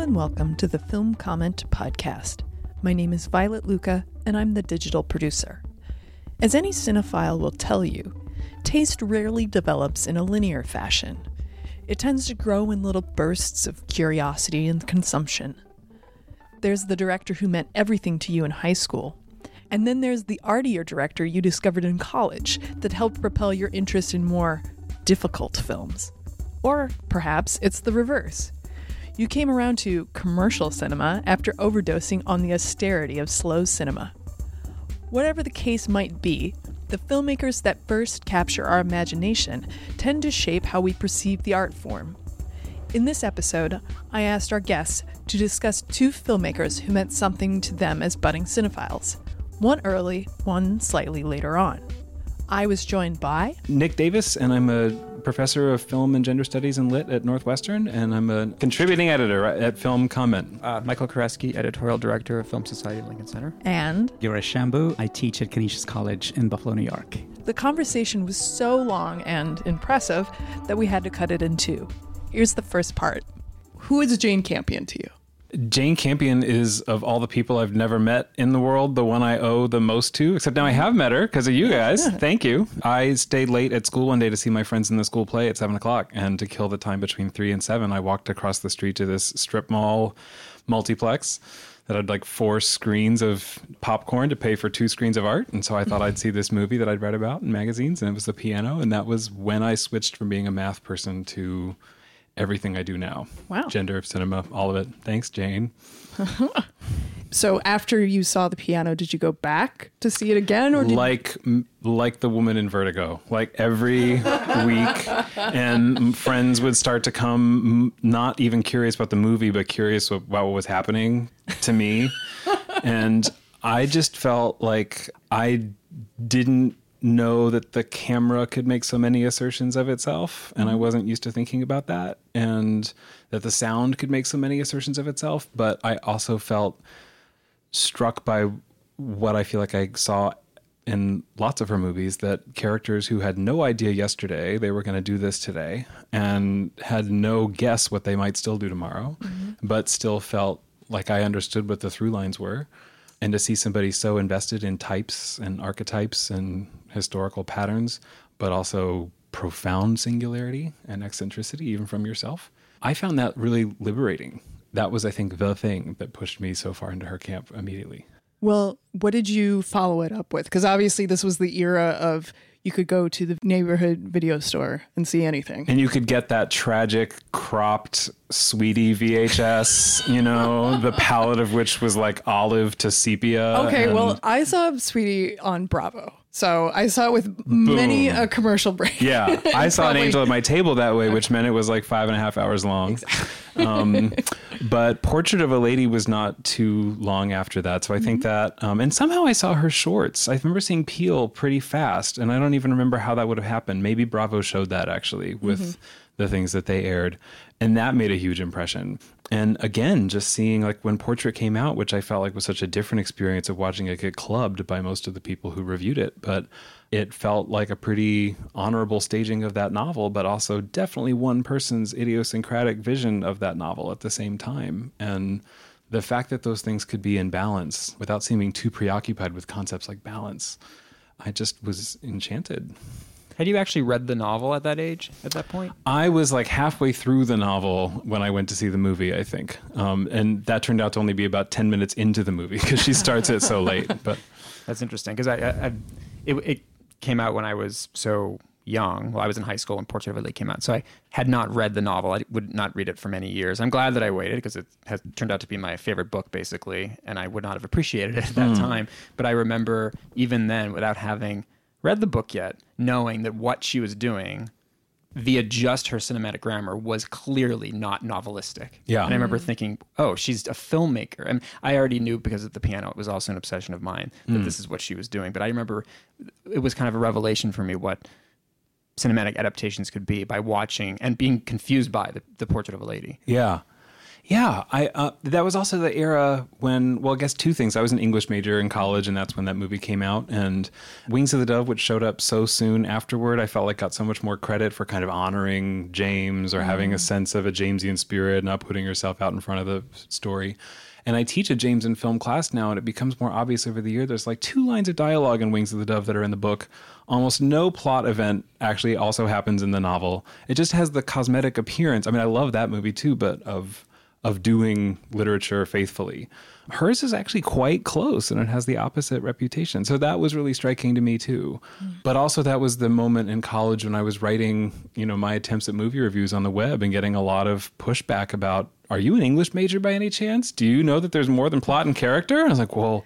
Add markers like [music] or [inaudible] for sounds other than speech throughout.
and welcome to the Film Comment Podcast. My name is Violet Lucca, and I'm the digital producer. As any cinephile will tell you, taste rarely develops in a linear fashion. It tends to grow in little bursts of curiosity and consumption. There's the director who meant everything to you in high school, and then there's the artier director you discovered in college that helped propel your interest in more difficult films. Or perhaps it's the reverse. You came around to commercial cinema after overdosing on the austerity of slow cinema. Whatever the case might be, the filmmakers that first capture our imagination tend to shape how we perceive the art form. In this episode, I asked our guests to discuss two filmmakers who meant something to them as budding cinephiles, one early, one slightly later on. I was joined by Nick Davis, and I'm a professor of film and gender studies and lit at Northwestern, and I'm a contributing editor at Film Comment. Uh, Michael Koresky, editorial director of Film Society at Lincoln Center. and Girish Shambu. I teach at Canisius College in Buffalo, New York. the conversation was so long and impressive that we had to cut it in two. Here's the first part. Who is Jane Campion to you? Jane Campion is, of all the people I've never met in the world, the one I owe the most to, except now I have met her because of you guys. Thank you. I stayed late at school one day to see my friends in the school play at seven o'clock, and to kill the time between three and seven, I walked across the street to this strip mall multiplex that had like four screens of popcorn to pay for two screens of art. And so I thought I'd see this movie that I'd read about in magazines, and it was the piano. And that was when I switched from being a math person to everything I do now. Wow. Gender of cinema, all of it. Thanks, Jane. [laughs] So after you saw the piano, did you go back to see it again, or did like m- like the woman in Vertigo. Like every [laughs] week, and friends would start to come, not even curious about the movie, but curious about what was happening to me, [laughs] and I just felt like I didn't know that the camera could make so many assertions of itself and I mm-hmm. wasn't used to thinking about that and that the sound could make so many assertions of itself but I also felt struck by what I feel like I saw in lots of her movies that characters who had no idea yesterday they were going to do this today and had no guess what they might still do tomorrow, mm-hmm. but still felt like I understood what the through lines were. And to see somebody so invested in types and archetypes and historical patterns, but also profound singularity and eccentricity, even from yourself, I found that really liberating. That was, I think, the thing that pushed me so far into her camp immediately. Well, what did you follow it up with? Because obviously, this was the era of you could go to the neighborhood video store and see anything. And you could get that tragic cropped sweetie VHS, you know, the palette of which was like olive to sepia. Okay, and- well, I saw Sweetie on Bravo. So I saw it with many a commercial break. Yeah, [laughs] I saw Probably- an angel at my table that way, which meant it was like five and a half hours long. Um, [laughs] but Portrait of a Lady was not too long after that. So I think that, um, and somehow I saw her shorts. I remember seeing Peel pretty fast, and I don't even remember how that would have happened. Maybe Bravo showed that actually with the things that they aired. And that made a huge impression. And again, just seeing like when Portrait came out, which I felt like was such a different experience of watching it get clubbed by most of the people who reviewed it. But it felt like a pretty honorable staging of that novel, but also definitely one person's idiosyncratic vision of that novel at the same time. And the fact that those things could be in balance without seeming too preoccupied with concepts like balance, I just was enchanted. Had you actually read the novel at that age, at that point? I was like halfway through the novel when I went to see the movie, I think. Um, and that turned out to only be about 10 minutes into the movie because she starts it so late. [laughs] But That's interesting because I, I, I it, it came out when I was so young. Well, I was in high school when Portrait of a Lady came out, so I had not read the novel. I would not read it for many years. I'm glad that I waited because it has turned out to be my favorite book, basically, and I would not have appreciated it at that time. But I remember even then, without having read the book yet, knowing that what she was doing via just her cinematic grammar was clearly not novelistic. Yeah. And I remember mm-hmm. thinking, oh, she's a filmmaker. And I already knew because of the piano, it was also an obsession of mine that mm. this is what she was doing. But I remember it was kind of a revelation for me what cinematic adaptations could be by watching and being confused by the, the portrait of a lady. Yeah. Yeah, I uh, that was also the era when well, I guess two things. I was an English major in college, and that's when that movie came out. And Wings of the Dove, which showed up so soon afterward, I felt like got so much more credit for kind of honoring James or having a sense of a Jamesian spirit, not putting yourself out in front of the story. And I teach a James in film class now, and it becomes more obvious over the year. There's like two lines of dialogue in Wings of the Dove that are in the book. Almost no plot event actually also happens in the novel. It just has the cosmetic appearance. I mean, I love that movie too, but of of doing literature faithfully. Hers is actually quite close and it has the opposite reputation. So that was really striking to me too. Mm. But also that was the moment in college when I was writing, you know, my attempts at movie reviews on the web and getting a lot of pushback about, are you an English major by any chance? Do you know that there's more than plot and character? I was like, well,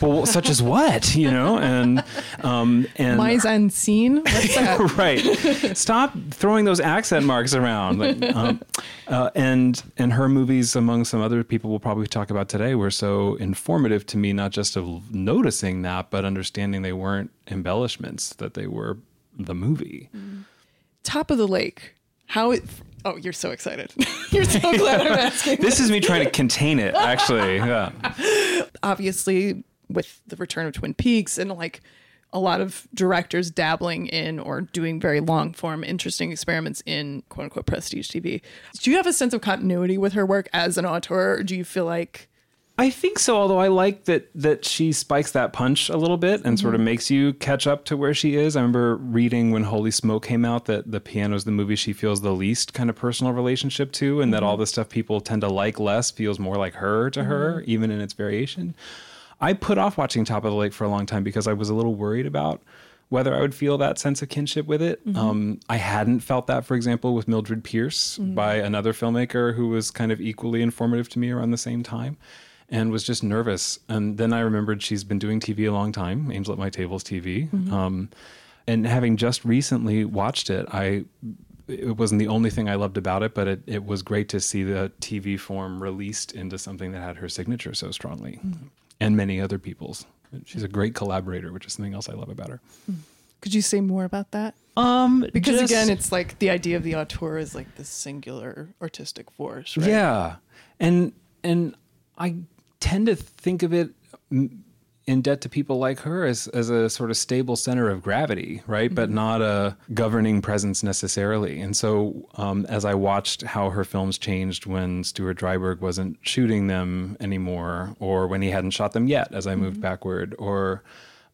well, such as what, you know, and um, and Mise en scene? What's that? [laughs] right. Stop throwing those accent marks around. Like, um, uh, and and her movies, among some other people we'll probably talk about today, were so informative to me, not just of noticing that, but understanding they weren't embellishments; that they were the movie. Top of the Lake. How it. Oh, you're so excited. [laughs] you're so glad I'm [laughs] asking. This is me trying to contain it, actually. Yeah. obviously with the return of Twin Peaks and like a lot of directors dabbling in or doing very long form interesting experiments in quote unquote prestige TV. Do you have a sense of continuity with her work as an auteur or do you feel like I think so. Although I like that that she spikes that punch a little bit and sort of mm-hmm. makes you catch up to where she is. I remember reading when Holy Smoke came out that the piano is the movie she feels the least kind of personal relationship to, and that mm-hmm. all the stuff people tend to like less feels more like her to her, mm-hmm. even in its variation. I put off watching Top of the Lake for a long time because I was a little worried about whether I would feel that sense of kinship with it. Um, I hadn't felt that, for example, with Mildred Pierce by another filmmaker who was kind of equally informative to me around the same time and was just nervous. And then I remembered she's been doing TV a long time, Angel at My Table's TV. Um, and having just recently watched it, I it wasn't the only thing I loved about it, but it, it was great to see the TV form released into something that had her signature so strongly and many other people's. She's a great collaborator, which is something else I love about her. could you say more about that? Um, Because again, it's like the idea of the auteur is like this singular artistic force, right? Yeah, and and I tend to think of it in debt to people like her as as a sort of stable center of gravity, right? But not a governing presence necessarily. And so, um, as I watched how her films changed when Stuart Dryburgh wasn't shooting them anymore, or when he hadn't shot them yet, as I moved backward, or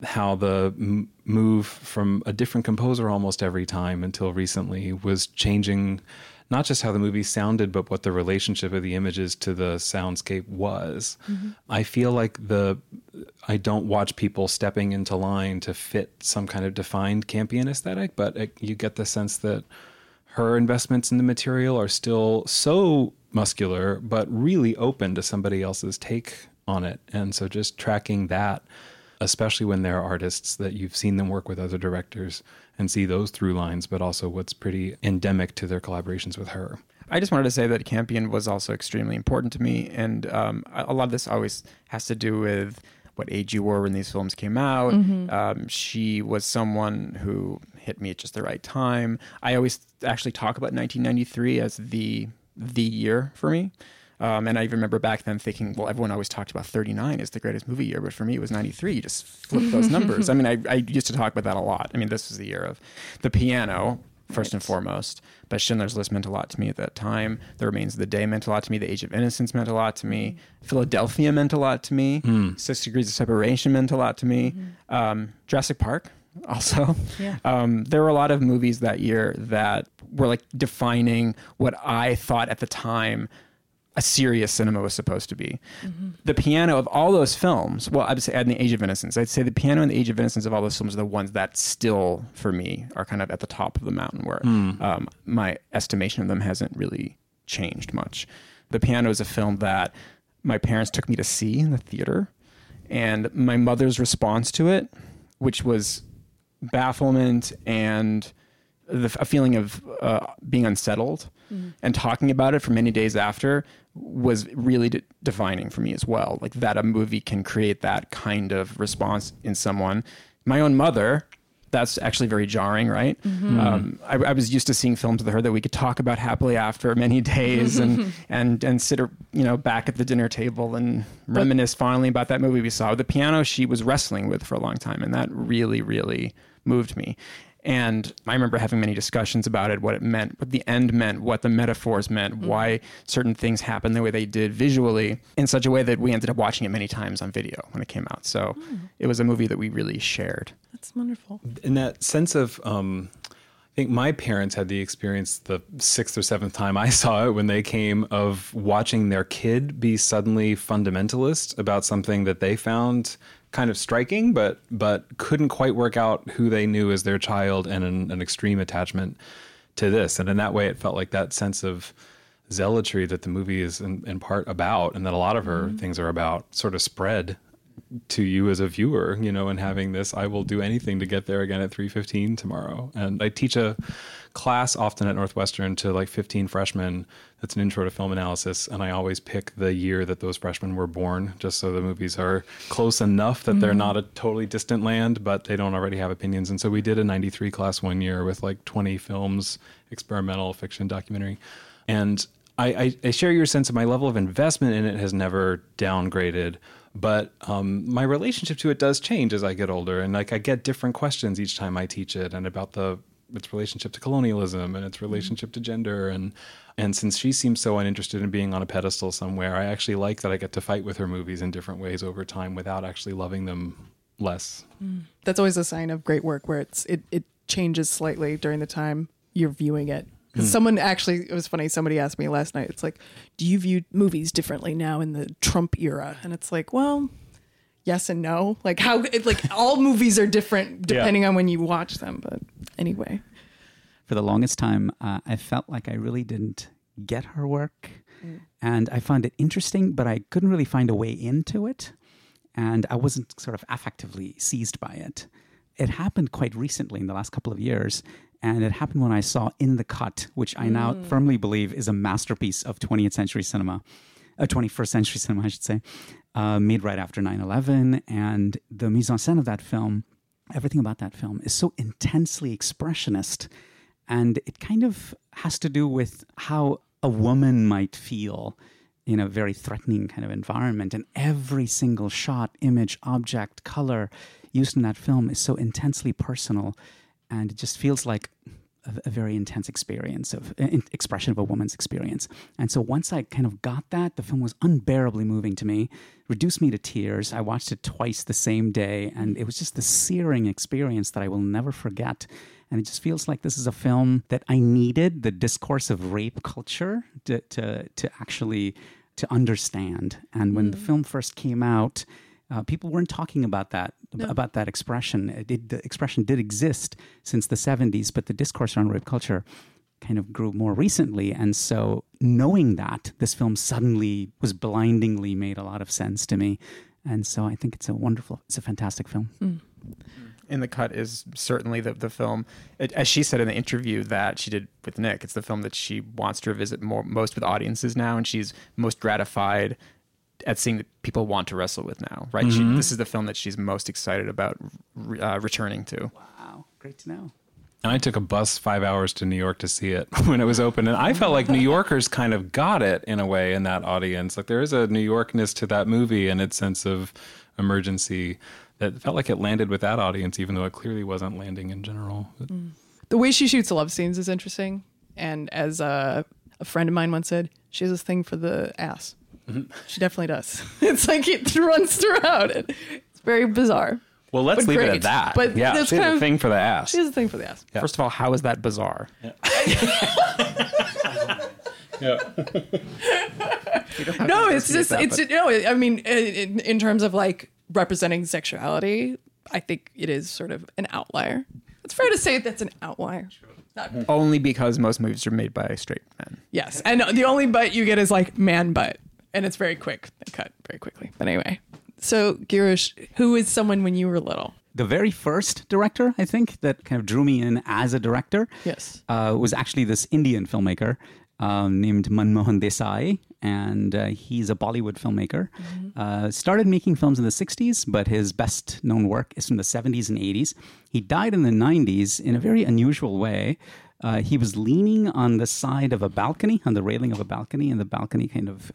how the m- move from a different composer almost every time until recently was changing not just how the movie sounded but what the relationship of the images to the soundscape was. Mm-hmm. I feel like the i don't watch people stepping into line to fit some kind of defined campion aesthetic but it, you get the sense that her investments in the material are still so muscular but really open to somebody else's take on it. And so just tracking that especially when there are artists that you've seen them work with other directors and see those through lines, but also what's pretty endemic to their collaborations with her. I just wanted to say that Campion was also extremely important to me, and um, a a lot of this always has to do with what age you were when these films came out. Um, she was someone who hit me at just the right time. I always actually talk about 1993 as the the year for me. Um, and I even remember back then thinking, well, everyone always talked about 39 as the greatest movie year, but for me, it was 93. You just flip those numbers. I mean, I, I used to talk about that a lot. I mean, this was the year of the piano, first and foremost. But Schindler's List meant a lot to me at that time. The Remains of the Day meant a lot to me. The Age of Innocence meant a lot to me. Philadelphia meant a lot to me. Six Degrees of Separation meant a lot to me. Um, Jurassic Park also. Yeah. Um, there were a lot of movies that year that were like defining what I thought at the time a serious cinema was supposed to be. The piano of all those films, well, I'd say in the Age of Innocence. I'd say the piano and the Age of Innocence of all those films are the ones that still, for me, are kind of at the top of the mountain where um, my estimation of them hasn't really changed much. The piano is a film that my parents took me to see in the theater, and my mother's response to it, which was bafflement and the, a feeling of uh, being unsettled and talking about it for many days after was really de- defining for me as well like that a movie can create that kind of response in someone my own mother that's actually very jarring, right? Um, I, I was used to seeing films with her that we could talk about happily after many [laughs] days and [laughs] and and sit, you know, back at the dinner table and reminisce fondly about that movie we saw. The piano she was wrestling with for a long time, and that really, really moved me. And I remember having many discussions about it, what it meant, what the end meant, what the metaphors meant, why certain things happened the way they did visually, in such a way that we ended up watching it many times on video when it came out. So it was a movie that we really shared. That's wonderful. in that sense of um, I think my parents had the experience the sixth or seventh time I saw it when they came of watching their kid be suddenly fundamentalist about something that they found kind of striking, but but couldn't quite work out who they knew as their child and an, an extreme attachment to this. And in that way, it felt like that sense of zealotry that the movie is in, in part about, and that a lot of her mm-hmm. things are about, sort of spread to you as a viewer, you know, and having this, I will do anything to get there again at 3:15 tomorrow. And I teach a class often at Northwestern to like 15 freshmen. That's an intro to film analysis, and I always pick the year that those freshmen were born, just so the movies are close enough that they're mm-hmm. not a totally distant land, but they don't already have opinions. And so we did a 93 class one year with like 20 films, experimental fiction, documentary, and I, I, I share your sense of my level of investment in it has never downgraded, but um, my relationship to it does change as I get older, and like I get different questions each time I teach it, and about the its relationship to colonialism and its relationship to gender, and and since she seems so uninterested in being on a pedestal somewhere, I actually like that I get to fight with her movies in different ways over time without actually loving them less. That's always a sign of great work where it's it, it changes slightly during the time you're viewing it. 'Cause Someone actually, it was funny. Somebody asked me last night. It's like, do you view movies differently now in the Trump era? And it's like, well, yes and no. Like how, like all movies are different depending on when you watch them. But anyway, For the longest time, uh, I felt like I really didn't get her work. And I found it interesting, but I couldn't really find a way into it. And I wasn't sort of affectively seized by it. It happened quite recently in the last couple of years. And it happened when I saw In the Cut, which I now firmly believe is a masterpiece of 20th century cinema, uh, 21st century cinema, I should say, uh, made right after 9 11. And the mise en scène of that film, everything about that film is so intensely expressionist. And it kind of has to do with how a woman might feel in a very threatening kind of environment. And every single shot, image, object, color used in that film is so intensely personal. And it just feels like a, a very intense experience of expression of a woman's experience. And so once I kind of got that, the film was unbearably moving to me, reduced me to tears. I watched it twice the same day, and it was just the searing experience that I will never forget. And it just feels like this is a film that I needed the discourse of rape culture to to, to actually to understand. And when the mm. film first came out, uh, people weren't talking about that about that expression. It did, the expression did exist since the 70s, but the discourse around rape culture kind of grew more recently. And so, knowing that, this film suddenly was blindingly made a lot of sense to me. And so, I think it's a wonderful, it's a fantastic film. in the cut is certainly the the film. It, as she said in the interview that she did with Nick, it's the film that she wants to revisit more most with audiences now, and she's most gratified at seeing that people want to wrestle with now. Right? She, mm-hmm. this is the film that she's most excited about re- uh, returning to. Wow, great to know. And I took a bus five hours to New York to see it [laughs] when it was open. And I felt like New Yorkers kind of got it in a way in that audience. Like there is a New Yorkness to that movie and its sense of emergency that felt like it landed with that audience, even though it clearly wasn't landing in general. But- the way she shoots love scenes is interesting. And as a, a friend of mine once said, she has this thing for the ass. Mm-hmm. She definitely does. [laughs] It's like it runs throughout it. It's very bizarre. Well, let's But leave it at that. But yeah, that's she has kind a of- thing for the ass. She has a thing for the ass. First of all, how is that bizarre? Yeah. [laughs] No, it's just that, it's but- no. I mean, uh, in, in terms of like representing sexuality, I think it is sort of an outlier. It's fair to say that's an outlier. Not, Only because most movies are made by straight men. yes, and the only butt you get is like man butt, and it's very quick. They cut very quickly. But anyway, so Girish, who is someone when you were little? The very first director, I think, that kind of drew me in as a director Yes. uh, was actually this Indian filmmaker. um, named Manmohan Desai, and uh, he's a Bollywood filmmaker. Uh, started making films in the 60s, but his best known work is from the 70s and 80s. He died in the 90s in a very unusual way. Uh, he was leaning on the side of a balcony, on the railing of a balcony, and the balcony kind of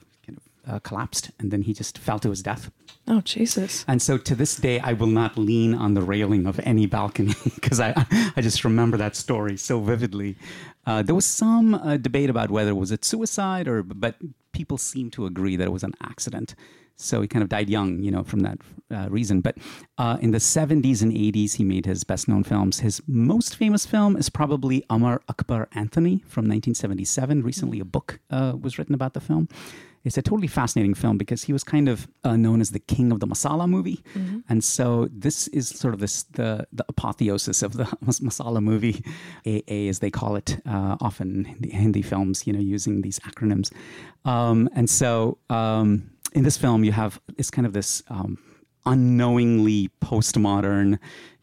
uh, collapsed, and then he just fell to his death. Oh, Jesus. And so to this day, I will not lean on the railing of any balcony [laughs] because I, I just remember that story so vividly. Uh, there was some uh, debate about whether it was a suicide or, but people seem to agree that it was an accident. So he kind of died young, you know, from that uh, reason. But uh, in the 70s and 80s, he made his best known films. His most famous film is probably Amar Akbar Anthony from 1977. Recently, a book uh, was written about the film. It's a totally fascinating film because he was kind of uh, known as the king of the masala movie, and so this is sort of this the the apotheosis of the masala movie, AA as they call it uh, often in the Hindi films, you know, using these acronyms, um, and so um, in this film you have it's kind of this. Um, unknowingly postmodern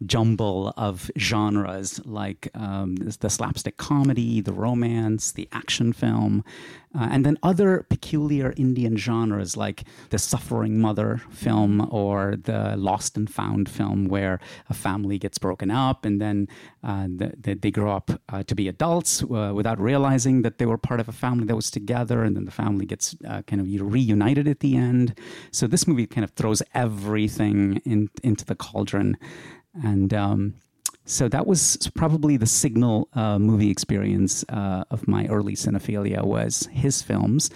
jumble of genres like um, the slapstick comedy, the romance, the action film, uh, and then other peculiar Indian genres like the suffering mother film or the lost and found film, where a family gets broken up and then uh, the, the, they grow up uh, to be adults uh, without realizing that they were part of a family that was together, and then the family gets uh, kind of reunited at the end. So this movie kind of throws everything in, into the cauldron and um, so that was probably the signal uh, movie experience uh, of my early cinephilia was his films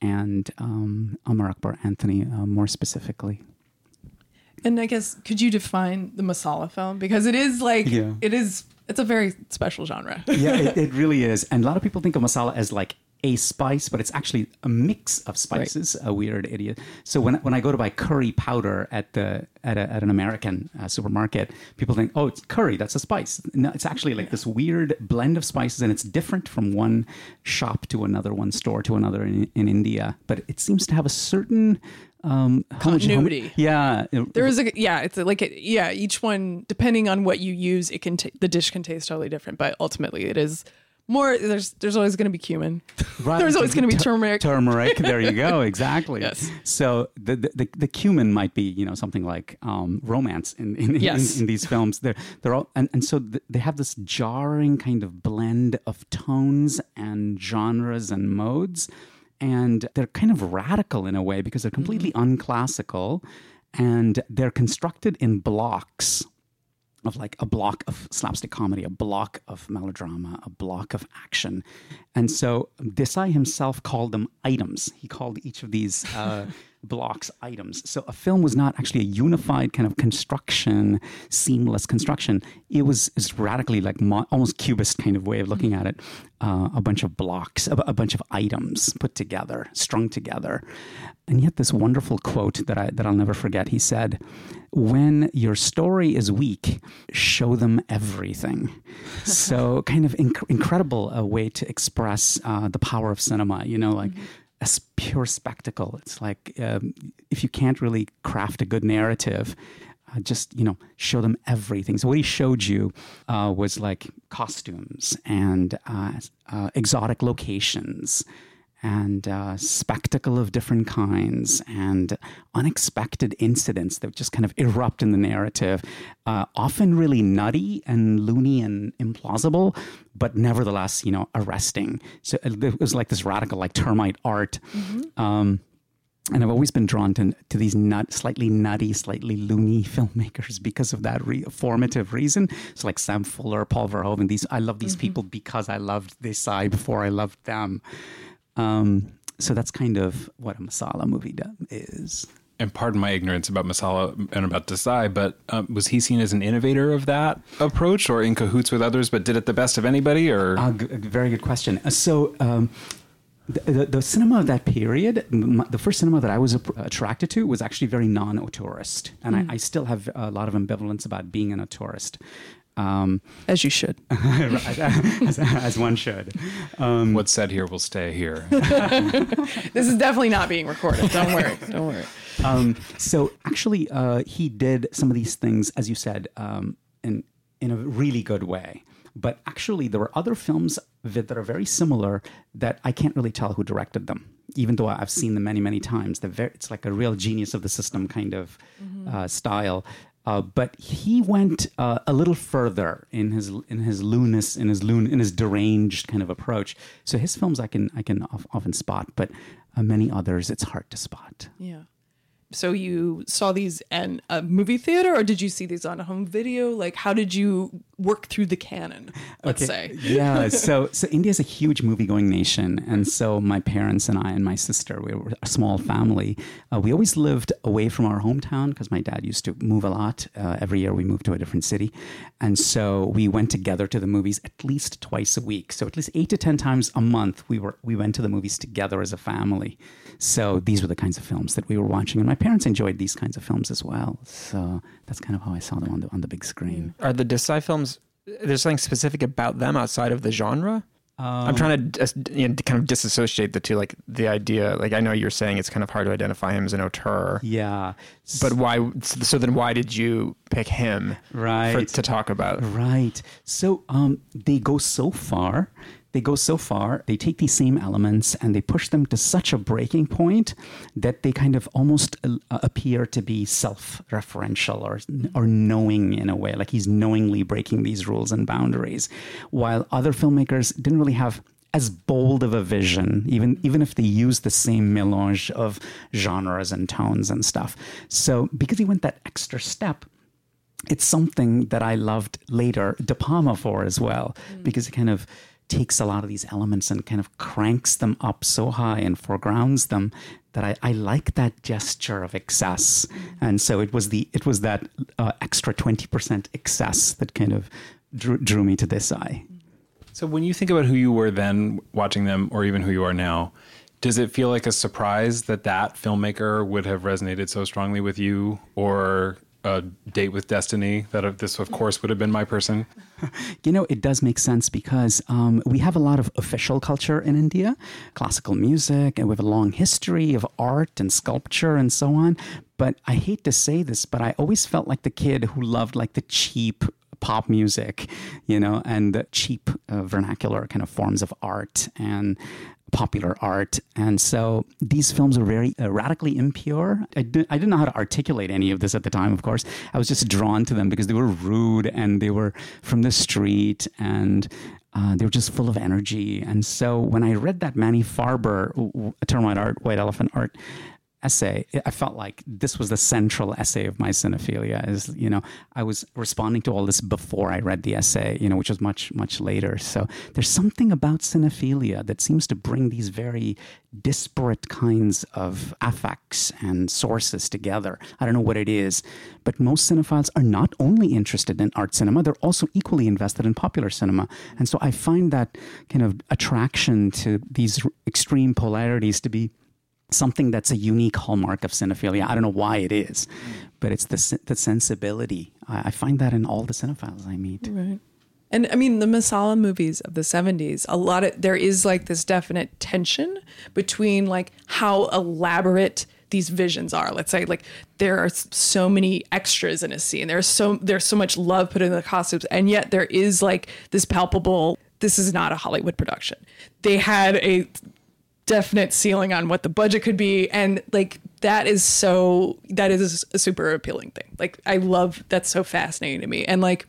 and um, Amar Akbar Anthony uh, more specifically. And I guess could you define the masala film because it is like Yeah. it is it's a very special genre. yeah, it, [laughs] it really is. And a lot of people think of masala as like a spice, but it's actually a mix of spices. A weird idiot. So when when I go to buy curry powder at the at, a, at an American uh, supermarket, people think, oh, it's curry. That's a spice. No, it's actually like this weird blend of spices, and it's different from one shop to another, one store to another in, in India. But it seems to have a certain um, Continuity. yeah, There is a yeah, it's like a, yeah, each one depending on what you use, it can t- the dish can taste totally different, but ultimately it is more there's there's always going to be cumin. [laughs] Right. There's always going to be turmeric. Turmeric. There you go. [laughs] Exactly. Yes. So the, the the cumin might be you know something like um, romance in in, Yes. in in these films. They're they're all and and so th- they have this jarring kind of blend of tones and genres and modes, and they're kind of radical in a way because they're completely unclassical, and they're constructed in blocks of like a block of slapstick comedy, a block of melodrama, a block of action. And so Desai himself called them items. He called each of these uh, [laughs] blocks items. So a film was not actually a unified kind of construction, seamless construction. It was, it's radically like mo- almost cubist kind of way of looking at it. Uh, a bunch of blocks, a, a bunch of items put together, strung together. And yet this wonderful quote that I that I'll never forget. He said, "When your story is weak, show them everything." so [laughs] kind of inc- incredible a way to express uh, the power of cinema. You know, like. A pure spectacle. It's like um, if you can't really craft a good narrative, uh, just you know show them everything so what he showed you uh, was like costumes and uh, uh, exotic locations and uh, spectacle of different kinds and unexpected incidents that just kind of erupt in the narrative uh, often really nutty and loony and implausible but nevertheless you know arresting so it was like this radical like termite art um, and I've always been drawn to, to these nut, slightly nutty, slightly loony [laughs] filmmakers because of that re- formative reason. So like Sam Fuller, Paul Verhoeven, these I love these people because I loved Desai before I loved them. Um, so that's kind of what a masala movie do- is. And pardon my ignorance about Masala and about Desai, but um, was he seen as an innovator of that approach or in cahoots with others, but did it the best of anybody? Or Uh, g- very good question. Uh, So, um, the, the, the cinema of that period, m- the first cinema that I was ap- attracted to was actually very non auteurist. And I, I still have a lot of ambivalence about being an auteurist. Um, as you should. [laughs] as, as one should. Um, what's said here will stay here. [laughs] This is definitely not being recorded. Don't worry. Don't worry. um, so actually, uh, he did some of these things, as you said, um, in in a really good way. But actually, there were other films that are very similar that I can't really tell who directed them, even though I've seen them many, many times. Very, it's like a real genius of the system kind of uh, style. Uh, but he went uh, a little further in his in his loonness, in his loon, in his deranged kind of approach. So his films I can I can of, often spot, but uh, many others it's hard to spot. Yeah. So you saw these in a movie theater, or did you see these on a home video? Like, how did you work through the canon? Let's say. yeah. [laughs] So so India is a huge movie going nation, and so my parents and I and my sister, we were a small family. Uh, we always lived away from our hometown because my dad used to move a lot. Uh, every year we moved to a different city, and so we went together to the movies at least twice a week. So at least eight to ten times a month, we were we went to the movies together as a family. So these were the kinds of films that we were watching, and my parents enjoyed these kinds of films as well. So that's kind of how I saw them on the on the big screen. Are the Desai films? There's something specific about them outside of the genre. I'm trying to you know, kind of disassociate the two. Like the idea, like I know you're saying it's kind of hard to identify him as an auteur, Yeah, but why? So then, why did you pick him for, Right. to talk about? Right. So um, they go so far. They go so far. They take these same elements and they push them to such a breaking point that they kind of almost uh, appear to be self-referential or or knowing in a way, like he's knowingly breaking these rules and boundaries, while other filmmakers didn't really have as bold of a vision, even even if they use the same melange of genres and tones and stuff. So because he went that extra step, it's something that I loved later De Palma for as well, because it kind of takes a lot of these elements and kind of cranks them up so high and foregrounds them that I, I like that gesture of excess. And so it was the it was that uh, extra twenty percent excess that kind of drew, drew me to Desai. So when you think about who you were then watching them, or even who you are now, does it feel like a surprise that that filmmaker would have resonated so strongly with you, or a date with destiny that uh, this, of course, would have been my person? [laughs] You know, it does make sense because um, we have a lot of official culture in India, classical music, and we have a long history of art and sculpture and so on. But I hate to say this, but I always felt like the kid who loved like the cheap pop music, you know, and the cheap uh, vernacular kind of forms of art and popular art. And so these films are very uh, radically impure. I, did, I didn't know how to articulate any of this at the time, of course. I was just drawn to them because they were rude and they were from the street and uh, they were just full of energy. And so when I read that Manny Farber, Termite Art, White Elephant Art, essay i felt like this was the central essay of my cinephilia is you know i was responding to all this before i read the essay you know which was much much later. So there's something about cinephilia that seems to bring these very disparate kinds of affects and sources together. I don't know what it is but most cinephiles are not only interested in art cinema they're also equally invested in popular cinema. And so i find that kind of attraction to these extreme polarities to be something that's a unique hallmark of cinephilia. I don't know why it is, but it's the the sensibility. I, I find that in all the cinephiles I meet. Right. And I mean, the Masala movies of the 70s, a lot of there is like this definite tension between like how elaborate these visions are. Let's say like there are so many extras in a scene. There's so there's so much love put into the costumes, and yet there is like this palpable. This is not a Hollywood production. They had a definite ceiling on what the budget could be. And like that is so that is a super appealing thing. Like i love that's so fascinating to me. And like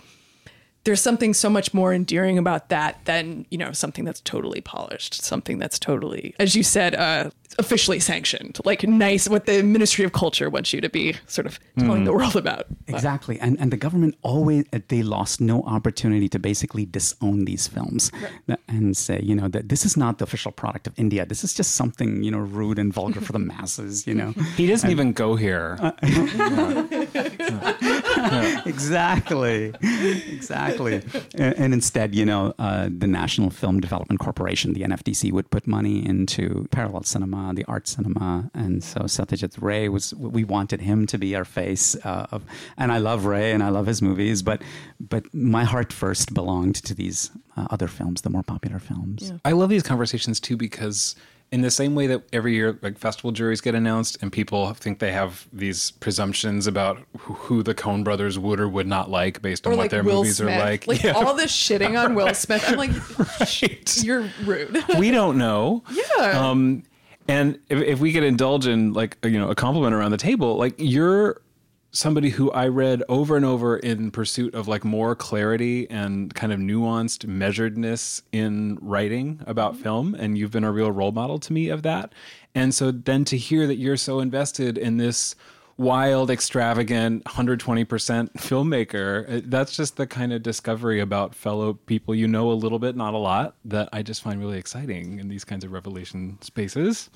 there's something so much more endearing about that than you know something that's totally polished something that's totally as you said uh officially sanctioned like nice what the ministry of culture wants you to be sort of telling the world about Exactly, and and the government always uh, they lost no opportunity to basically disown these films That- and say you know that this is not the official product of India. This is just something you know rude and vulgar for the [laughs] masses. You know. He doesn't even go here. [laughs] [laughs] exactly, exactly. And, and instead, you know, uh, the National Film Development Corporation, the NFDC, would put money into parallel cinema, the art cinema, and so Satyajit Ray was. We wanted him to be our face uh, of, and I love Ray and I love his movies, but but my heart first belonged to these uh, other films, the more popular films. I love these conversations too because in the same way that every year like festival juries get announced and people think they have these presumptions about who, who the Coen brothers would or would not like based on or what like their Will movies Smith. are like. Like Yeah, all this shitting on Will [laughs] Smith. I'm like, right. you're rude. we don't know. Yeah. Um, and if, if we could indulge in like you know a compliment around the table, like you're somebody who I read over and over in pursuit of like more clarity and kind of nuanced measuredness in writing about film, and you've been a real role model to me of that. And so then to hear that you're so invested in this wild, extravagant, 120% filmmaker. uh, That's just the kind of discovery about fellow people you know a little bit, not a lot, that I just find really exciting in these kinds of revelation spaces.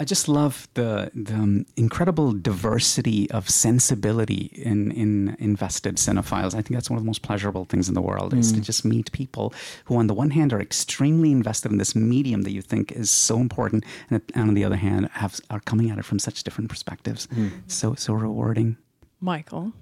I just love the the um, incredible diversity of sensibility in in invested cinephiles. I think that's one of the most pleasurable things in the world is to just meet people who, on the one hand, are extremely invested in this medium that you think is so important, and, and on the other hand, have are coming at it from such different perspectives. So so rewarding. Michael.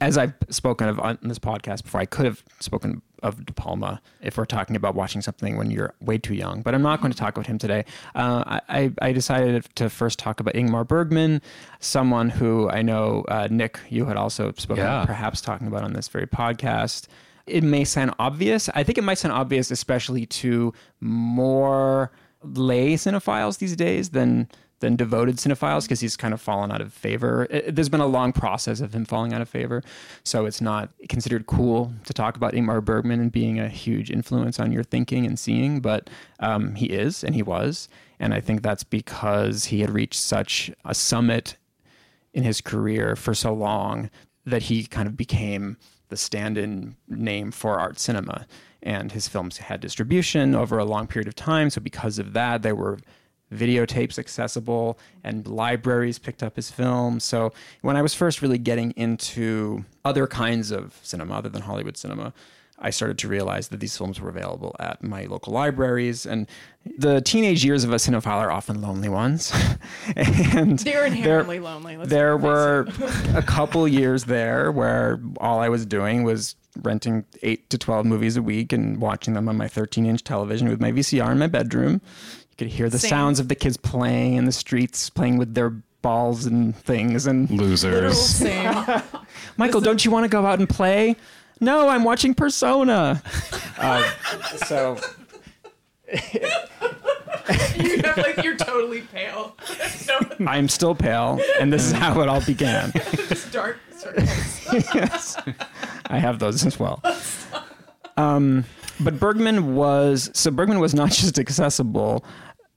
as I've spoken of on this podcast before, I could have spoken of De Palma if we're talking about watching something when you're way too young, but I'm not going to talk about him today. Uh, I, I decided to first talk about Ingmar Bergman, someone who I know, uh, Nick, you had also spoken, Yeah. perhaps talking about on this very podcast. It may sound obvious. I think it might sound obvious, especially to more lay cinephiles these days than than devoted cinephiles because he's kind of fallen out of favor. It- there's been a long process of him falling out of favor, so it's not considered cool to talk about Ingmar Bergman and being a huge influence on your thinking and seeing. But um, he is, and he was, and I think that's because he had reached such a summit in his career for so long that he kind of became the stand-in name for art cinema and his films had distribution over a long period of time so because of that there were videotapes accessible and libraries picked up his films so when i was first really getting into other kinds of cinema other than hollywood cinema I started to realize that these films were available at my local libraries, and the teenage years of a cinephile are often lonely ones. [laughs] and They're inherently lonely. Let's there were a couple years there where all I was doing was renting eight to 12 movies a week and watching them on my 13 inch television with my VCR in my bedroom. You could hear the Same. sounds of the kids playing in the streets, playing with their balls and things. And Losers. [laughs] Michael, don't you want to go out and play? No, I'm watching Persona. [laughs] uh, so [laughs] you have like you're totally pale. So I'm still pale, and this is how it all began. just dark circles. yes, I have those as well. Um, but Bergman was so Bergman was not just accessible,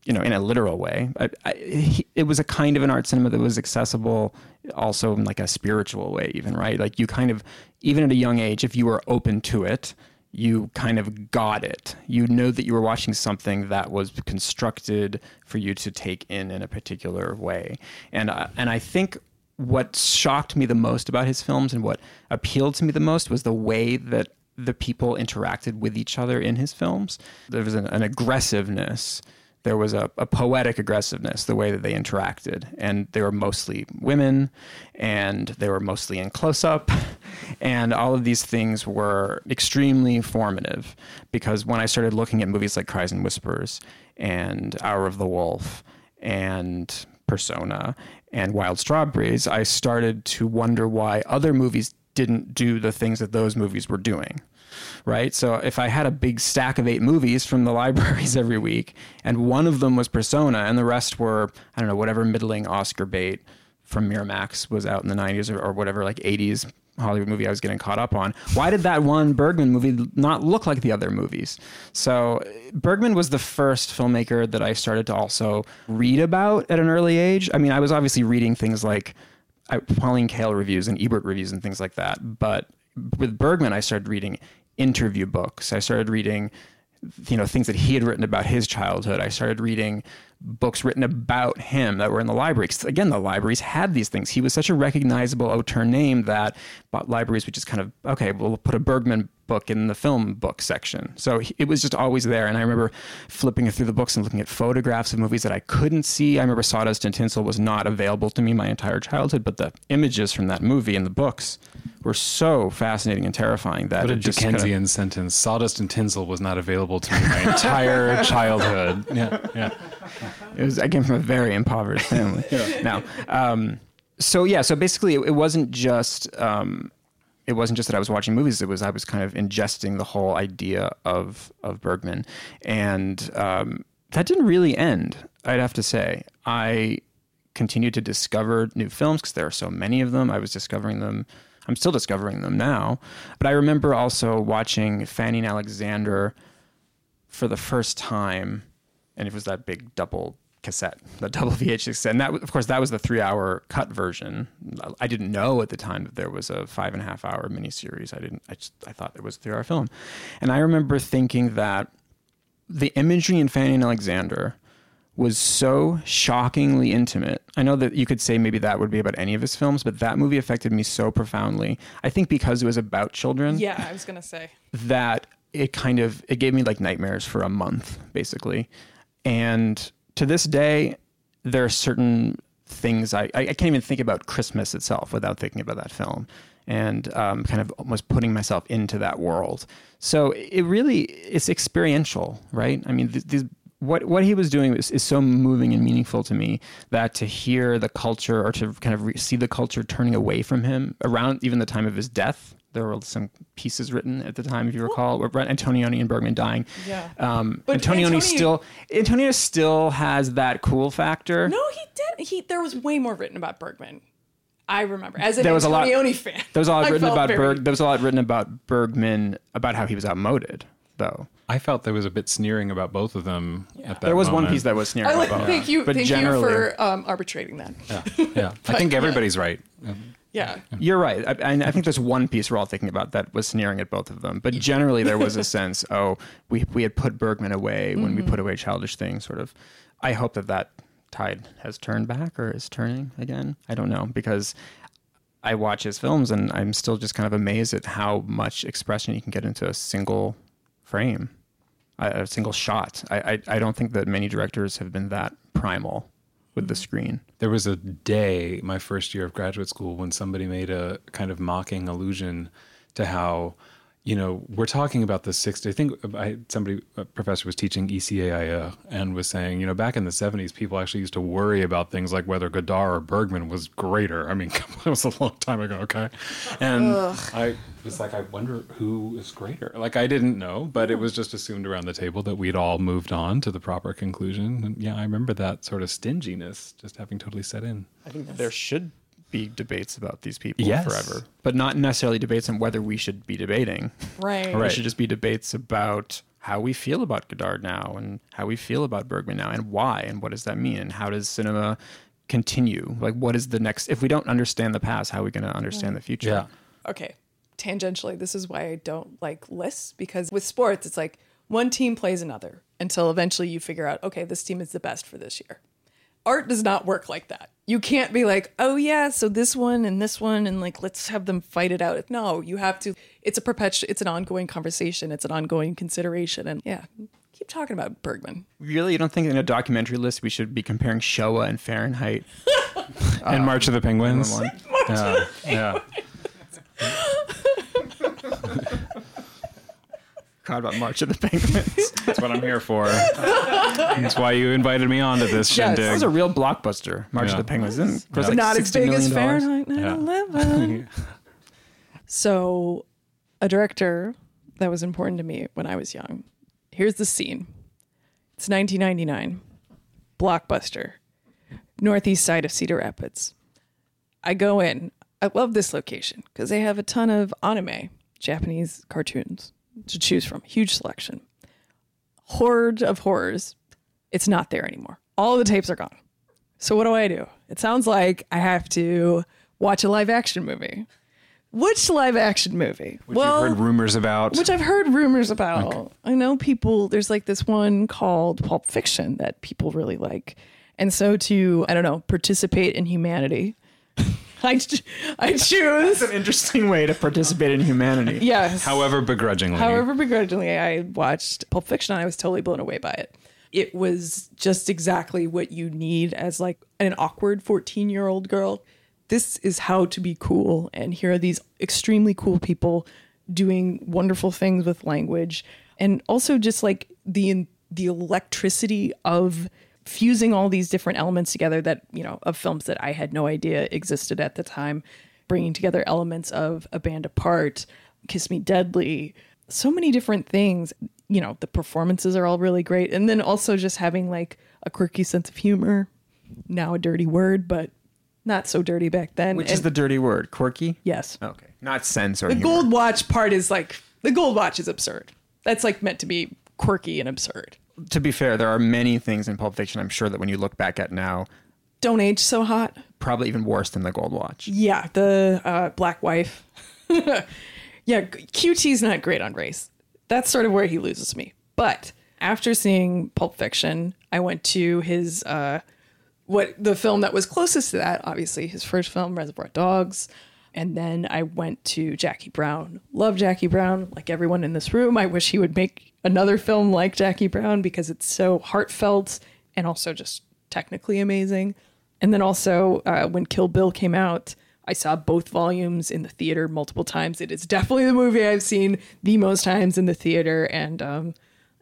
you know, in a literal way. I, I, it was a kind of an art cinema that was accessible, also in like a spiritual way, even right. Like you kind of, even at a young age, if you were open to it, you kind of got it. You know that you were watching something that was constructed for you to take in in a particular way, and I, and I think what shocked me the most about his films and what appealed to me the most was the way that the people interacted with each other in his films. There was an, an aggressiveness. There was a, a poetic aggressiveness, the way that they interacted. And they were mostly women, and they were mostly in close up. [laughs] And all of these things were extremely formative because when I started looking at movies like Cries and Whispers and Hour of the Wolf and Persona and Wild Strawberries, I started to wonder why other movies didn't do the things that those movies were doing. Right. So if I had a big stack of eight movies from the [laughs] libraries every week, and one of them was Persona, and the rest were, I don't know, whatever middling Oscar bait from Miramax was out in the 90s or, or whatever, like 80s Hollywood movie I was getting caught up on. Why did that one Bergman movie not look like the other movies? So Bergman was the first filmmaker that I started to also read about at an early age. I mean, I was obviously reading things like I, Pauline Kael reviews and Ebert reviews and things like that. But with Bergman, I started reading interview books. I started reading, you know, things that he had written about his childhood. I started reading books written about him that were in the library. 'Cause, again, the libraries had these things. He was such a recognizable auteur name that libraries would just kind of, okay, we'll put a Bergman book in the film book section. So it was just always there. And I remember flipping through the books and looking at photographs of movies that I couldn't see. I remember Sawdust and Tinsel was not available to me my entire childhood, but the images from that movie and the books were so fascinating and terrifying that What a it just kinda- Dickensian sentence. Sawdust and tinsel was not available to me my entire [laughs] childhood. Yeah, yeah. [laughs] It was I came from a very impoverished family. [laughs] Now, um, so yeah, so basically, it, it wasn't just um, it wasn't just that I was watching movies. It was I was kind of ingesting the whole idea of of Bergman, and um, that didn't really end. I'd have to say I continued to discover new films because there are so many of them. I was discovering them. I'm still discovering them now. But I remember also watching Fanny and Alexander for the first time, and it was that big double cassette, the double [laughs] VHS cassette. And that, of course, that was the three-hour cut version. I didn't know at the time that there was a five and a half hour miniseries. I didn't. I just I thought it was a three-hour film, and I remember thinking that the imagery in Fanny and Alexander was so shockingly intimate. I know that you could say maybe that would be about any of his films, but that movie affected me so profoundly. I think because it was about children Yeah, I was gonna say. that it kind of it gave me like nightmares for a month basically and to this day there are certain things i i can't even think about christmas itself without thinking about that film and um, kind of almost putting myself into that world. So it really it's experiential right? I mean th- these what what he was doing is, is so moving and meaningful to me that to hear the culture or to kind of re- see the culture turning away from him around even the time of his death there were some pieces written at the time, if you recall, where Brent Antonioni and Bergman dying. Yeah. Um, But Antonioni Antoni- still Antonioni still has that cool factor. No, he did. He there was way more written about Bergman. I remember as an There was a lot- fan. There was a lot [laughs] I written about very- Berg. There was a lot written about Bergman about how he was outmoded, though. I felt there was a bit sneering about both of them at that There was one piece that was sneering I like, about. thank you, But thank you generally- for um, arbitrating that. Yeah, yeah. I [laughs] think everybody's right. Yeah. You're right. I, I I think there's one piece we're all thinking about that was sneering at both of them. But generally, there was a [laughs] sense, oh, we we had put Bergman away when we mm-hmm. put away Childish Things. Sort of. I hope that that tide has turned back or is turning again. I don't know because I watch his films and I'm still just kind of amazed at how much expression you can get into a single frame, a, a single shot. I, I I don't think that many directors have been that primal with the screen. There was a day, my first year of graduate school, when somebody made a kind of mocking allusion to how, you know, we're talking about the 60s. I think I, somebody, a professor was teaching E ECAIA and was saying, you know, back in the 70s, people actually used to worry about things like whether Godard or Bergman was greater. I mean, [laughs] it was a long time ago, okay? And I was like, I wonder who is greater. Like, I didn't know, but it was just assumed around the table that we'd all moved on to the proper conclusion. And yeah, I remember that sort of stinginess just having totally set in. I think there should be debates about these people Yes. forever, but not necessarily debates on whether we should be debating. Right. There should just be debates about how we feel about Godard now and how we feel about Bergman now and why and what does that mean and how does cinema continue? Like, what is the next? If we don't understand the past, how are we going to understand the future? Yeah. okay, tangentially, this is why I don't like lists because with sports, it's like one team plays another until eventually you figure out, okay, this team is the best for this year. Art does not work like that. You can't be like, oh yeah, so this one and this one, and like let's have them fight it out. No, you have to. It's a perpetual. It's an ongoing conversation. It's an ongoing consideration, and yeah, keep talking about Bergman. Really, you don't think in a documentary list we should be comparing Shoah and Fahrenheit? [laughs] and March of the Penguins. One? Yeah, yeah. [laughs] God, about March of the Penguins. [laughs] That's what I'm here for. That's why you invited me onto this Yes. That was shindig. a real blockbuster, March Yeah. of the Penguins. Didn't it gross Yeah. like not as $60 big as? Fahrenheit 9/11. [laughs] So, a director that was important to me when I was young. Here's the scene. It's 1999. Blockbuster. Northeast side of Cedar Rapids. I go in. I love this location because they have a ton of anime, Japanese cartoons to choose from. Huge selection. Horde of horrors. It's not there anymore. All the tapes are gone. So what do I do? It sounds like I have to watch a live action movie. Which live action movie? Which you've heard rumors about. which I've heard rumors about. I know people. There's like this one called Pulp Fiction that people really like, and so to I don't know participate in humanity. [laughs] [laughs] I, I choose. It's an interesting way to participate in humanity. Yes. However begrudgingly. However, begrudgingly, I watched Pulp Fiction. and I was totally blown away by it. It was just exactly what you need as like an awkward 14 year old girl. This is how to be cool. And here are these extremely cool people doing wonderful things with language. And also just like the the electricity of fusing all these different elements together that, you know, of films that I had no idea existed at the time, bringing together elements of A Band Apart, Kiss Me Deadly, so many different things. You know, the performances are all really great. And then also just having like a quirky sense of humor. Now a dirty word, but not so dirty back then. Which is the dirty word? Quirky? yes. Okay. Not sense or The humor. gold watch part is like the gold watch is absurd. That's like meant to be quirky and absurd. To be fair, there are many things in Pulp Fiction I'm sure that when you look back at now, Don't age so hot. probably even worse than the gold watch. Yeah, the uh, black wife. [laughs] yeah, QT's not great on race. That's sort of where he loses me. But after seeing Pulp Fiction, I went to his uh, what the film that was closest to that, obviously his first film, Reservoir Dogs. And then I went to Jackie Brown. Love Jackie Brown, like everyone in this room. I wish he would make another film like Jackie Brown because it's so heartfelt and also just technically amazing. And then also, uh, when Kill Bill came out, I saw both volumes in the theater multiple times. It is definitely the movie I've seen the most times in the theater. And um,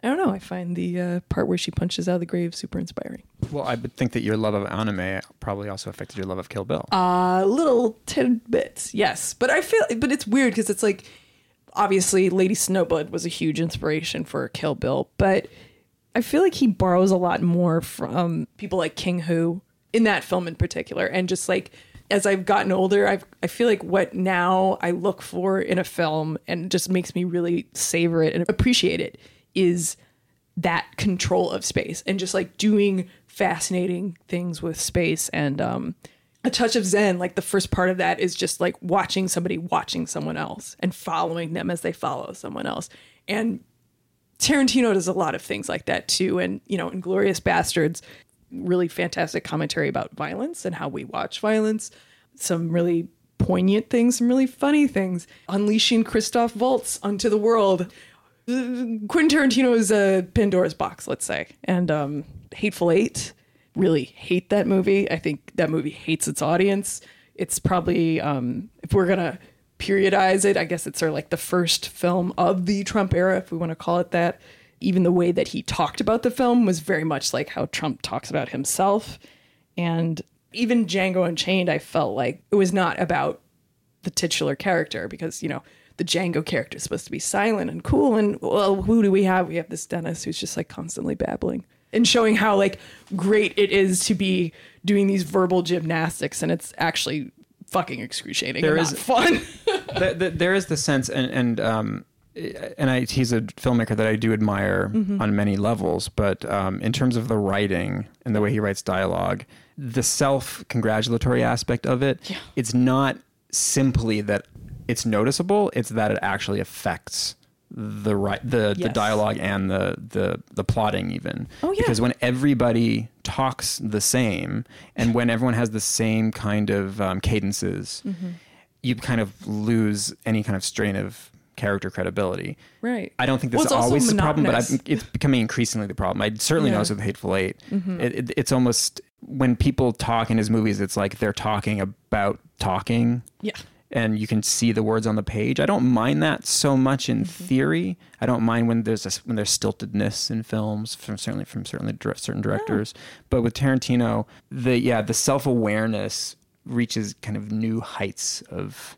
I don't know, I find the uh, part where she punches out of the grave super inspiring. Well, I would think that your love of anime probably also affected your love of Kill Bill. Uh, little tidbits, yes. But I feel, but it's weird because it's like, obviously, Lady Snowblood was a huge inspiration for Kill Bill, but I feel like he borrows a lot more from people like King Hu in that film in particular, and just like as I've gotten older, I I feel like what now I look for in a film and just makes me really savor it and appreciate it is that control of space and just like doing fascinating things with space and um a touch of zen like the first part of that is just like watching somebody watching someone else and following them as they follow someone else. And Tarantino does a lot of things like that too. And you know Inglourious Basterds really fantastic commentary about violence and how we watch violence. Some really poignant things some really funny things. Unleashing Christoph Waltz onto the world Quentin Tarantino is a Pandora's box, let's say. And um, Hateful Eight, really hate that movie. I think that movie hates its audience. It's probably, um, if we're going to periodize it, I guess it's sort of like the first film of the Trump era, if we want to call it that. Even the way that he talked about the film was very much like how Trump talks about himself. And even Django Unchained, I felt like it was not about the titular character because you know the Django character is supposed to be silent and cool and well who do we have? We have this Dennis who's just like constantly babbling and showing how like great it is to be doing these verbal gymnastics and it's actually fucking excruciating There and is- not fun. [laughs] the, the, there is the sense, and and um, and I, he's a filmmaker that I do admire on many levels. But um, in terms of the writing and the way he writes dialogue, the self-congratulatory aspect of it, it's not simply that it's noticeable; it's that it actually affects the right the, the dialogue and the the the plotting even Oh, yeah. because when everybody talks the same and when everyone has the same kind of um, cadences Mm-hmm. you kind of lose any kind of strain of character credibility. right I don't think Well, this is always the problem, but I it's becoming increasingly the problem. I certainly Yeah. Mm-hmm. noticed with Hateful 8 It, it, it's almost when people talk in his movies, it's like they're talking about talking. yeah And you can see the words on the page. I don't mind that so much in Mm-hmm. theory. I don't mind when there's a, when there's stiltedness in films from certainly from certainly certain directors. But with Tarantino, the yeah the self awareness reaches kind of new heights of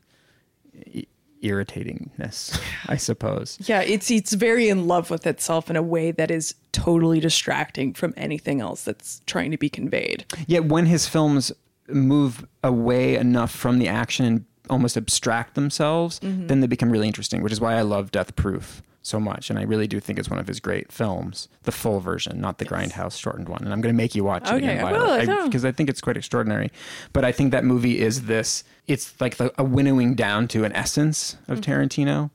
i- irritatingness, I suppose. yeah it's it's very in love with itself in a way that is totally distracting from anything else that's trying to be conveyed Yet when his films move away enough from the action and almost abstract themselves, then they become really interesting, which is why I love Death Proof so much. And I really do think it's one of his great films, the full version, not the Grindhouse shortened one. And I'm going to make you watch it Okay, again, I will, I because I think it's quite extraordinary. But I think that movie is this, it's like the, a winnowing down to an essence of Mm-hmm. Tarantino.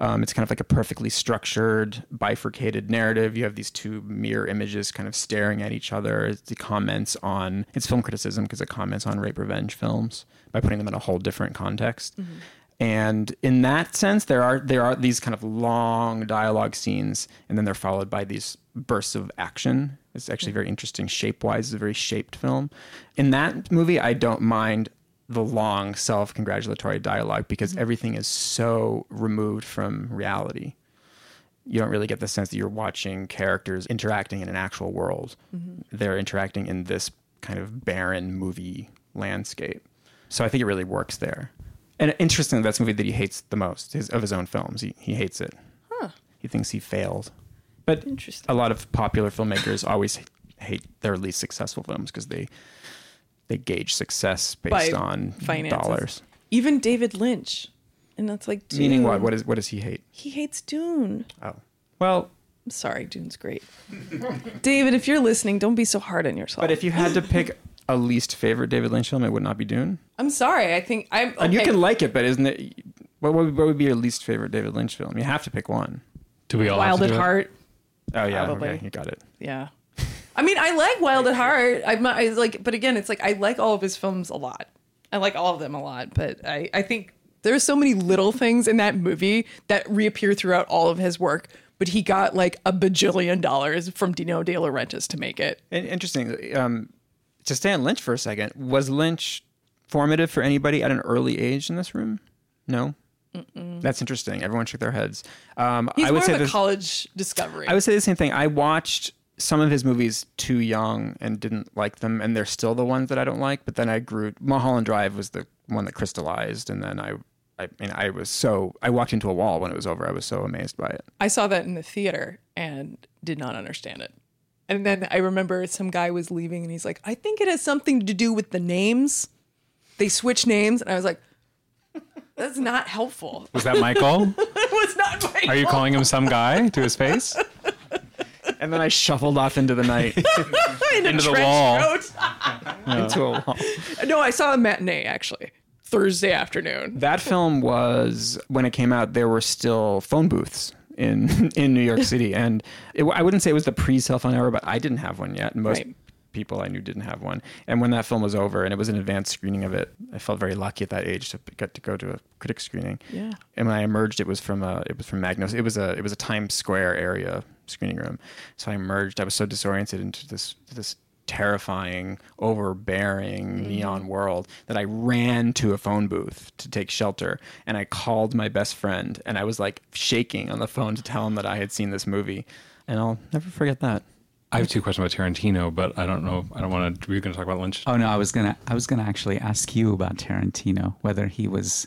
Um, it's kind of like a perfectly structured, bifurcated narrative. You have these two mirror images kind of staring at each other. It comments on it's film criticism because it comments on rape revenge films by putting them in a whole different context. And in that sense, there are there are these kind of long dialogue scenes, and then they're followed by these bursts of action. It's actually very interesting shape wise. It's a very shaped film. In that movie, I don't mind the long self congratulatory dialogue because mm-hmm. everything is so removed from reality. You don't really get the sense that you're watching characters interacting in an actual world. Mm-hmm. They're interacting in this kind of barren movie landscape. So I think it really works there. And interestingly, that's the movie that he hates the most his, of his own films. He, he hates it. Huh. He thinks he failed. But Interesting. a lot of popular filmmakers always hate their least successful films because they they gauge success based By on finances. dollars. Even David Lynch. And that's like Dune. Meaning what? What is what does he hate? He hates Dune. Oh, well, I'm sorry, Dune's great. [laughs] David, if you're listening, don't be so hard on yourself. but if you had to pick a least favorite David Lynch film, it would not be Dune. I'm sorry, I think I'm. And you can like it, but isn't it? What would, what would be your least favorite David Lynch film? You have to pick one. Do we all Wild have at to do it? Heart. Oh yeah, Probably. okay, you got it. Yeah. I mean, I like Wild at Heart. I'm not, I like, but again, it's like I like all of his films a lot. I like all of them a lot, but I, I think there's so many little things in that movie that reappear throughout all of his work. But he got like a bajillion dollars from Dino De Laurentiis to make it. And interesting. Um, to stay on Lynch for a second, was Lynch formative for anybody at an early age in this room? No. That's interesting. Everyone shook their heads. Um, He's I would more say of a this, college discovery. I would say the same thing. I watched some of his movies too young and didn't like them, and they're still the ones that I don't like. But then I grew. Mulholland Drive was the one that crystallized, and then I, I mean, I was so I walked into a wall when it was over. I was so amazed by it. I saw that in the theater and did not understand it. And then I remember some guy was leaving and he's like, I think it has something to do with the names. They switch names. And I was like, that's not helpful. Was that Michael? [laughs] It was not Michael. Are you calling him some guy to his face? And then I shuffled off into the night, [laughs] in a into the trench wall. coat. [laughs] into a wall. No, I saw a matinee actually. Thursday afternoon. That film was when it came out. There were still phone booths in [laughs] in New York City, and it, I wouldn't say it was the pre-cell phone era, but I didn't have one yet. And most Right. people I knew didn't have one. And when that film was over, and it was an advanced screening of it, I felt very lucky at that age to get to go to a critic screening. Yeah. And when I emerged, it was from a it was from Magno's. It was a it was a Times Square area screening room. So I emerged. I was so disoriented into this this terrifying, overbearing mm-hmm. neon world that I ran to a phone booth to take shelter and I called my best friend and I was like shaking on the phone to tell him that I had seen this movie. And I'll never forget that. I have two questions about Tarantino, but I don't know. I don't want to. Were you going to talk about Lynch? Oh no, I was gonna I was gonna actually ask you about Tarantino, whether he was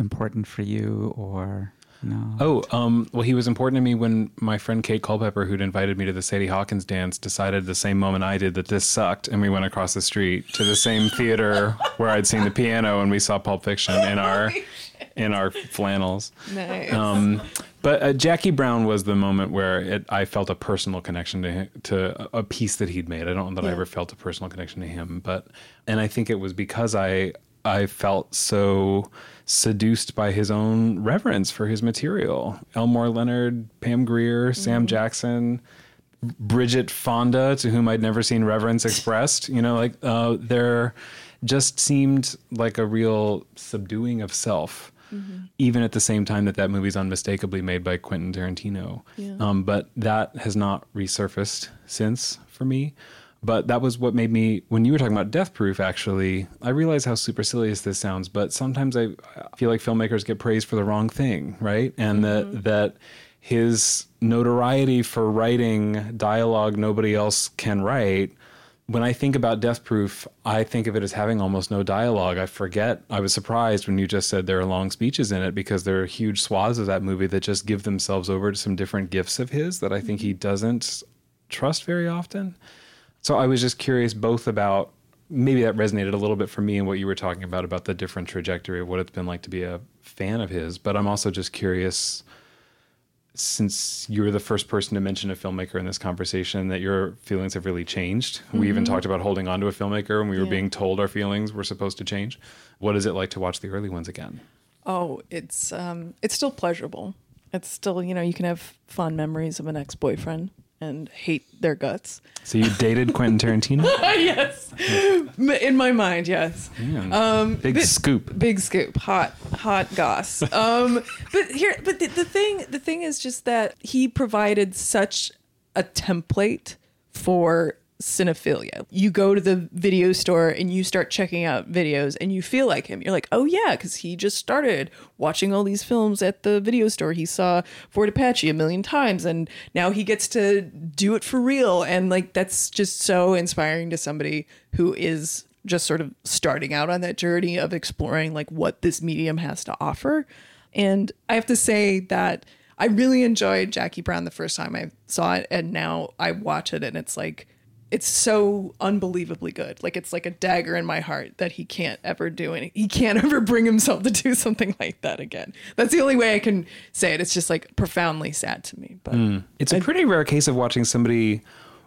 important for you or no. Oh, um, well, he was important to me when my friend Kate Culpepper, who'd invited me to the Sadie Hawkins dance, decided the same moment I did that this sucked, and we went across the street to the same theater [laughs] where I'd seen the piano, and we saw Pulp Fiction in our in our flannels. Nice. Um, but uh, Jackie Brown was the moment where it, I felt a personal connection to him, to a- a piece that he'd made. I don't know that I ever felt a personal connection to him, but and I think it was because I I felt so seduced by his own reverence for his material. Elmore Leonard, Pam Grier, Sam Jackson. Bridget Fonda, to whom I'd never seen reverence expressed. You know, like uh, there just seemed like a real subduing of self, even at the same time that that movie's unmistakably made by Quentin Tarantino. Yeah. Um, but that has not resurfaced since for me. But that was what made me, when you were talking about Death Proof, actually, I realize how supercilious this sounds, but sometimes I I feel like filmmakers get praised for the wrong thing, right? And that, mm-hmm. that his notoriety for writing dialogue nobody else can write. When I think about Death Proof, I think of it as having almost no dialogue. I forget. I was surprised when you just said there are long speeches in it because there are huge swaths of that movie that just give themselves over to some different gifts of his that I think he mm-hmm. doesn't trust very often. So I was just curious both about maybe that resonated a little bit for me and what you were talking about about the different trajectory of what it's been like to be a fan of his, but I'm also just curious since you're the first person to mention a filmmaker in this conversation that your feelings have really changed. We even talked about holding on to a filmmaker when we were Yeah. being told our feelings were supposed to change. What is it like to watch the early ones again? Oh, it's um, it's still pleasurable. It's still, you know, you can have fond memories of an ex boyfriend and hate their guts. So you dated Quentin Tarantino? [laughs] yes. In my mind, yes. Um, Big but- scoop. Big scoop, hot, hot goss. Um, but here, but the, the thing, the thing is just that he provided such a template for cinephilia. You go to the video store and you start checking out videos, and you feel like him. You're like, oh yeah, because he just started watching all these films at the video store. He saw Fort Apache a million times, and now he gets to do it for real. And like, that's just so inspiring to somebody who is just sort of starting out on that journey of exploring like what this medium has to offer. And I have to say that I really enjoyed Jackie Brown the first time I saw it, and now I watch it and it's like it's so unbelievably good. Like it's like a dagger in my heart that he can't ever do any he can't [laughs] ever bring himself to do something like that again. That's the only way I can say it. It's just like profoundly sad to me. But hmm. It's a pretty rare case of watching somebody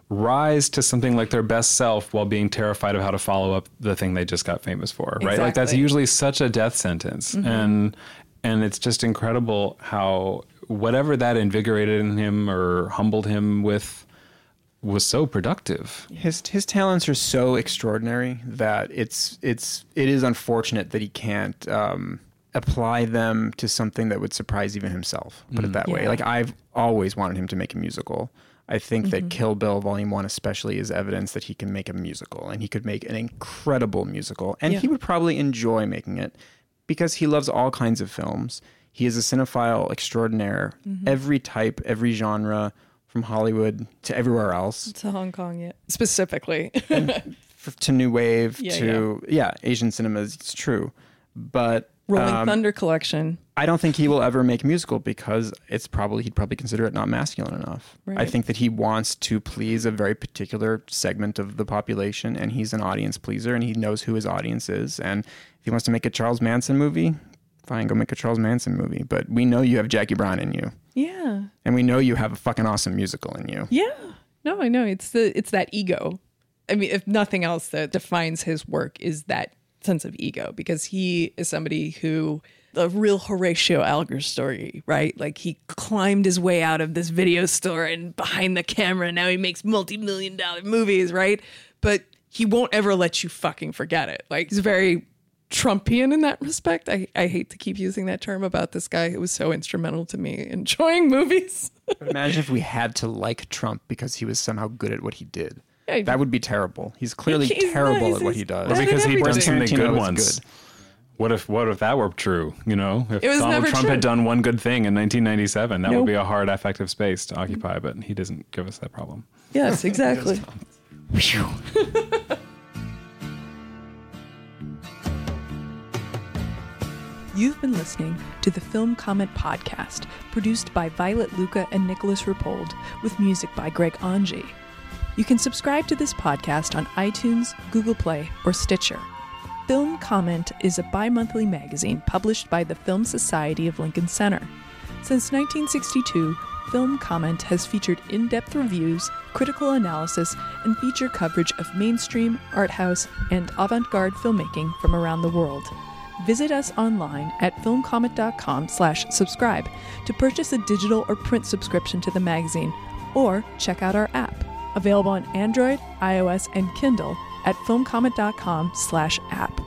rise to something like their best self while being terrified of how to follow up the thing they just got famous for, right? Like that's usually such a death sentence. Mm-hmm. And and it's just incredible how whatever that invigorated in him or humbled him with was so productive. His his talents are so extraordinary that it's it's it is unfortunate that he can't um, apply them to something that would surprise even himself. Put it mm. that way. Like I've always wanted him to make a musical. I think that mm-hmm. Kill Bill Volume One, especially, is evidence that he can make a musical, and he could make an incredible musical, and Yeah. he would probably enjoy making it because he loves all kinds of films. He is a cinephile extraordinaire. Mm-hmm. Every type, every genre, from Hollywood to everywhere else to Hong Kong yeah, Specifically. [laughs] f- to new wave Yeah, to yeah. Asian cinemas. It's true, but Rolling um, Thunder collection. I don't think he will ever make a musical because it's probably he'd probably consider it not masculine enough. I Right. think that he wants to please a very particular segment of the population, and he's an audience pleaser, and he knows who his audience is. And if he wants to make a Charles Manson movie, fine, go make a Charles Manson movie. But we know you have Jackie Brown in you, Yeah. and we know you have a fucking awesome musical in you. Yeah. No, I know. It's the it's that ego. I mean, if nothing else that defines his work is that sense of ego because he is somebody who the real Horatio Alger story, right? Like he climbed his way out of this video store and behind the camera. Now he makes multi-million dollar movies, right? But he won't ever let you fucking forget it. Like he's very Trumpian in that respect. I, I hate to keep using that term about this guy who was so instrumental to me enjoying [laughs] movies. Imagine if we had to like Trump because he was somehow good at what he did. Yeah, That would be terrible. He's clearly He's not- terrible he's- at what he does. bad Or because he'd done everything. so good was ones. good. What if what if that were true? You know, if It was Donald Trump true. had done one good thing in 1997, that Nope. would be a hard affective space to occupy. But he doesn't give us that problem. Yes, exactly. [laughs] [laughs] You've been listening to the Film Comment Podcast, produced by Violet Lucca and Nicholas Rapold, with music by Greg Anji. You can subscribe to this podcast on iTunes, Google Play, or Stitcher. Film Comment is a bi monthly magazine published by the Film Society of Lincoln Center. Since 1962, Film Comment has featured in depth reviews, critical analysis, and feature coverage of mainstream, art house, and avant garde filmmaking from around the world. Visit us online at filmcomment.com slash subscribe to purchase a digital or print subscription to the magazine, or check out our app, available on Android, iOS, and Kindle at filmcomment.com slash app.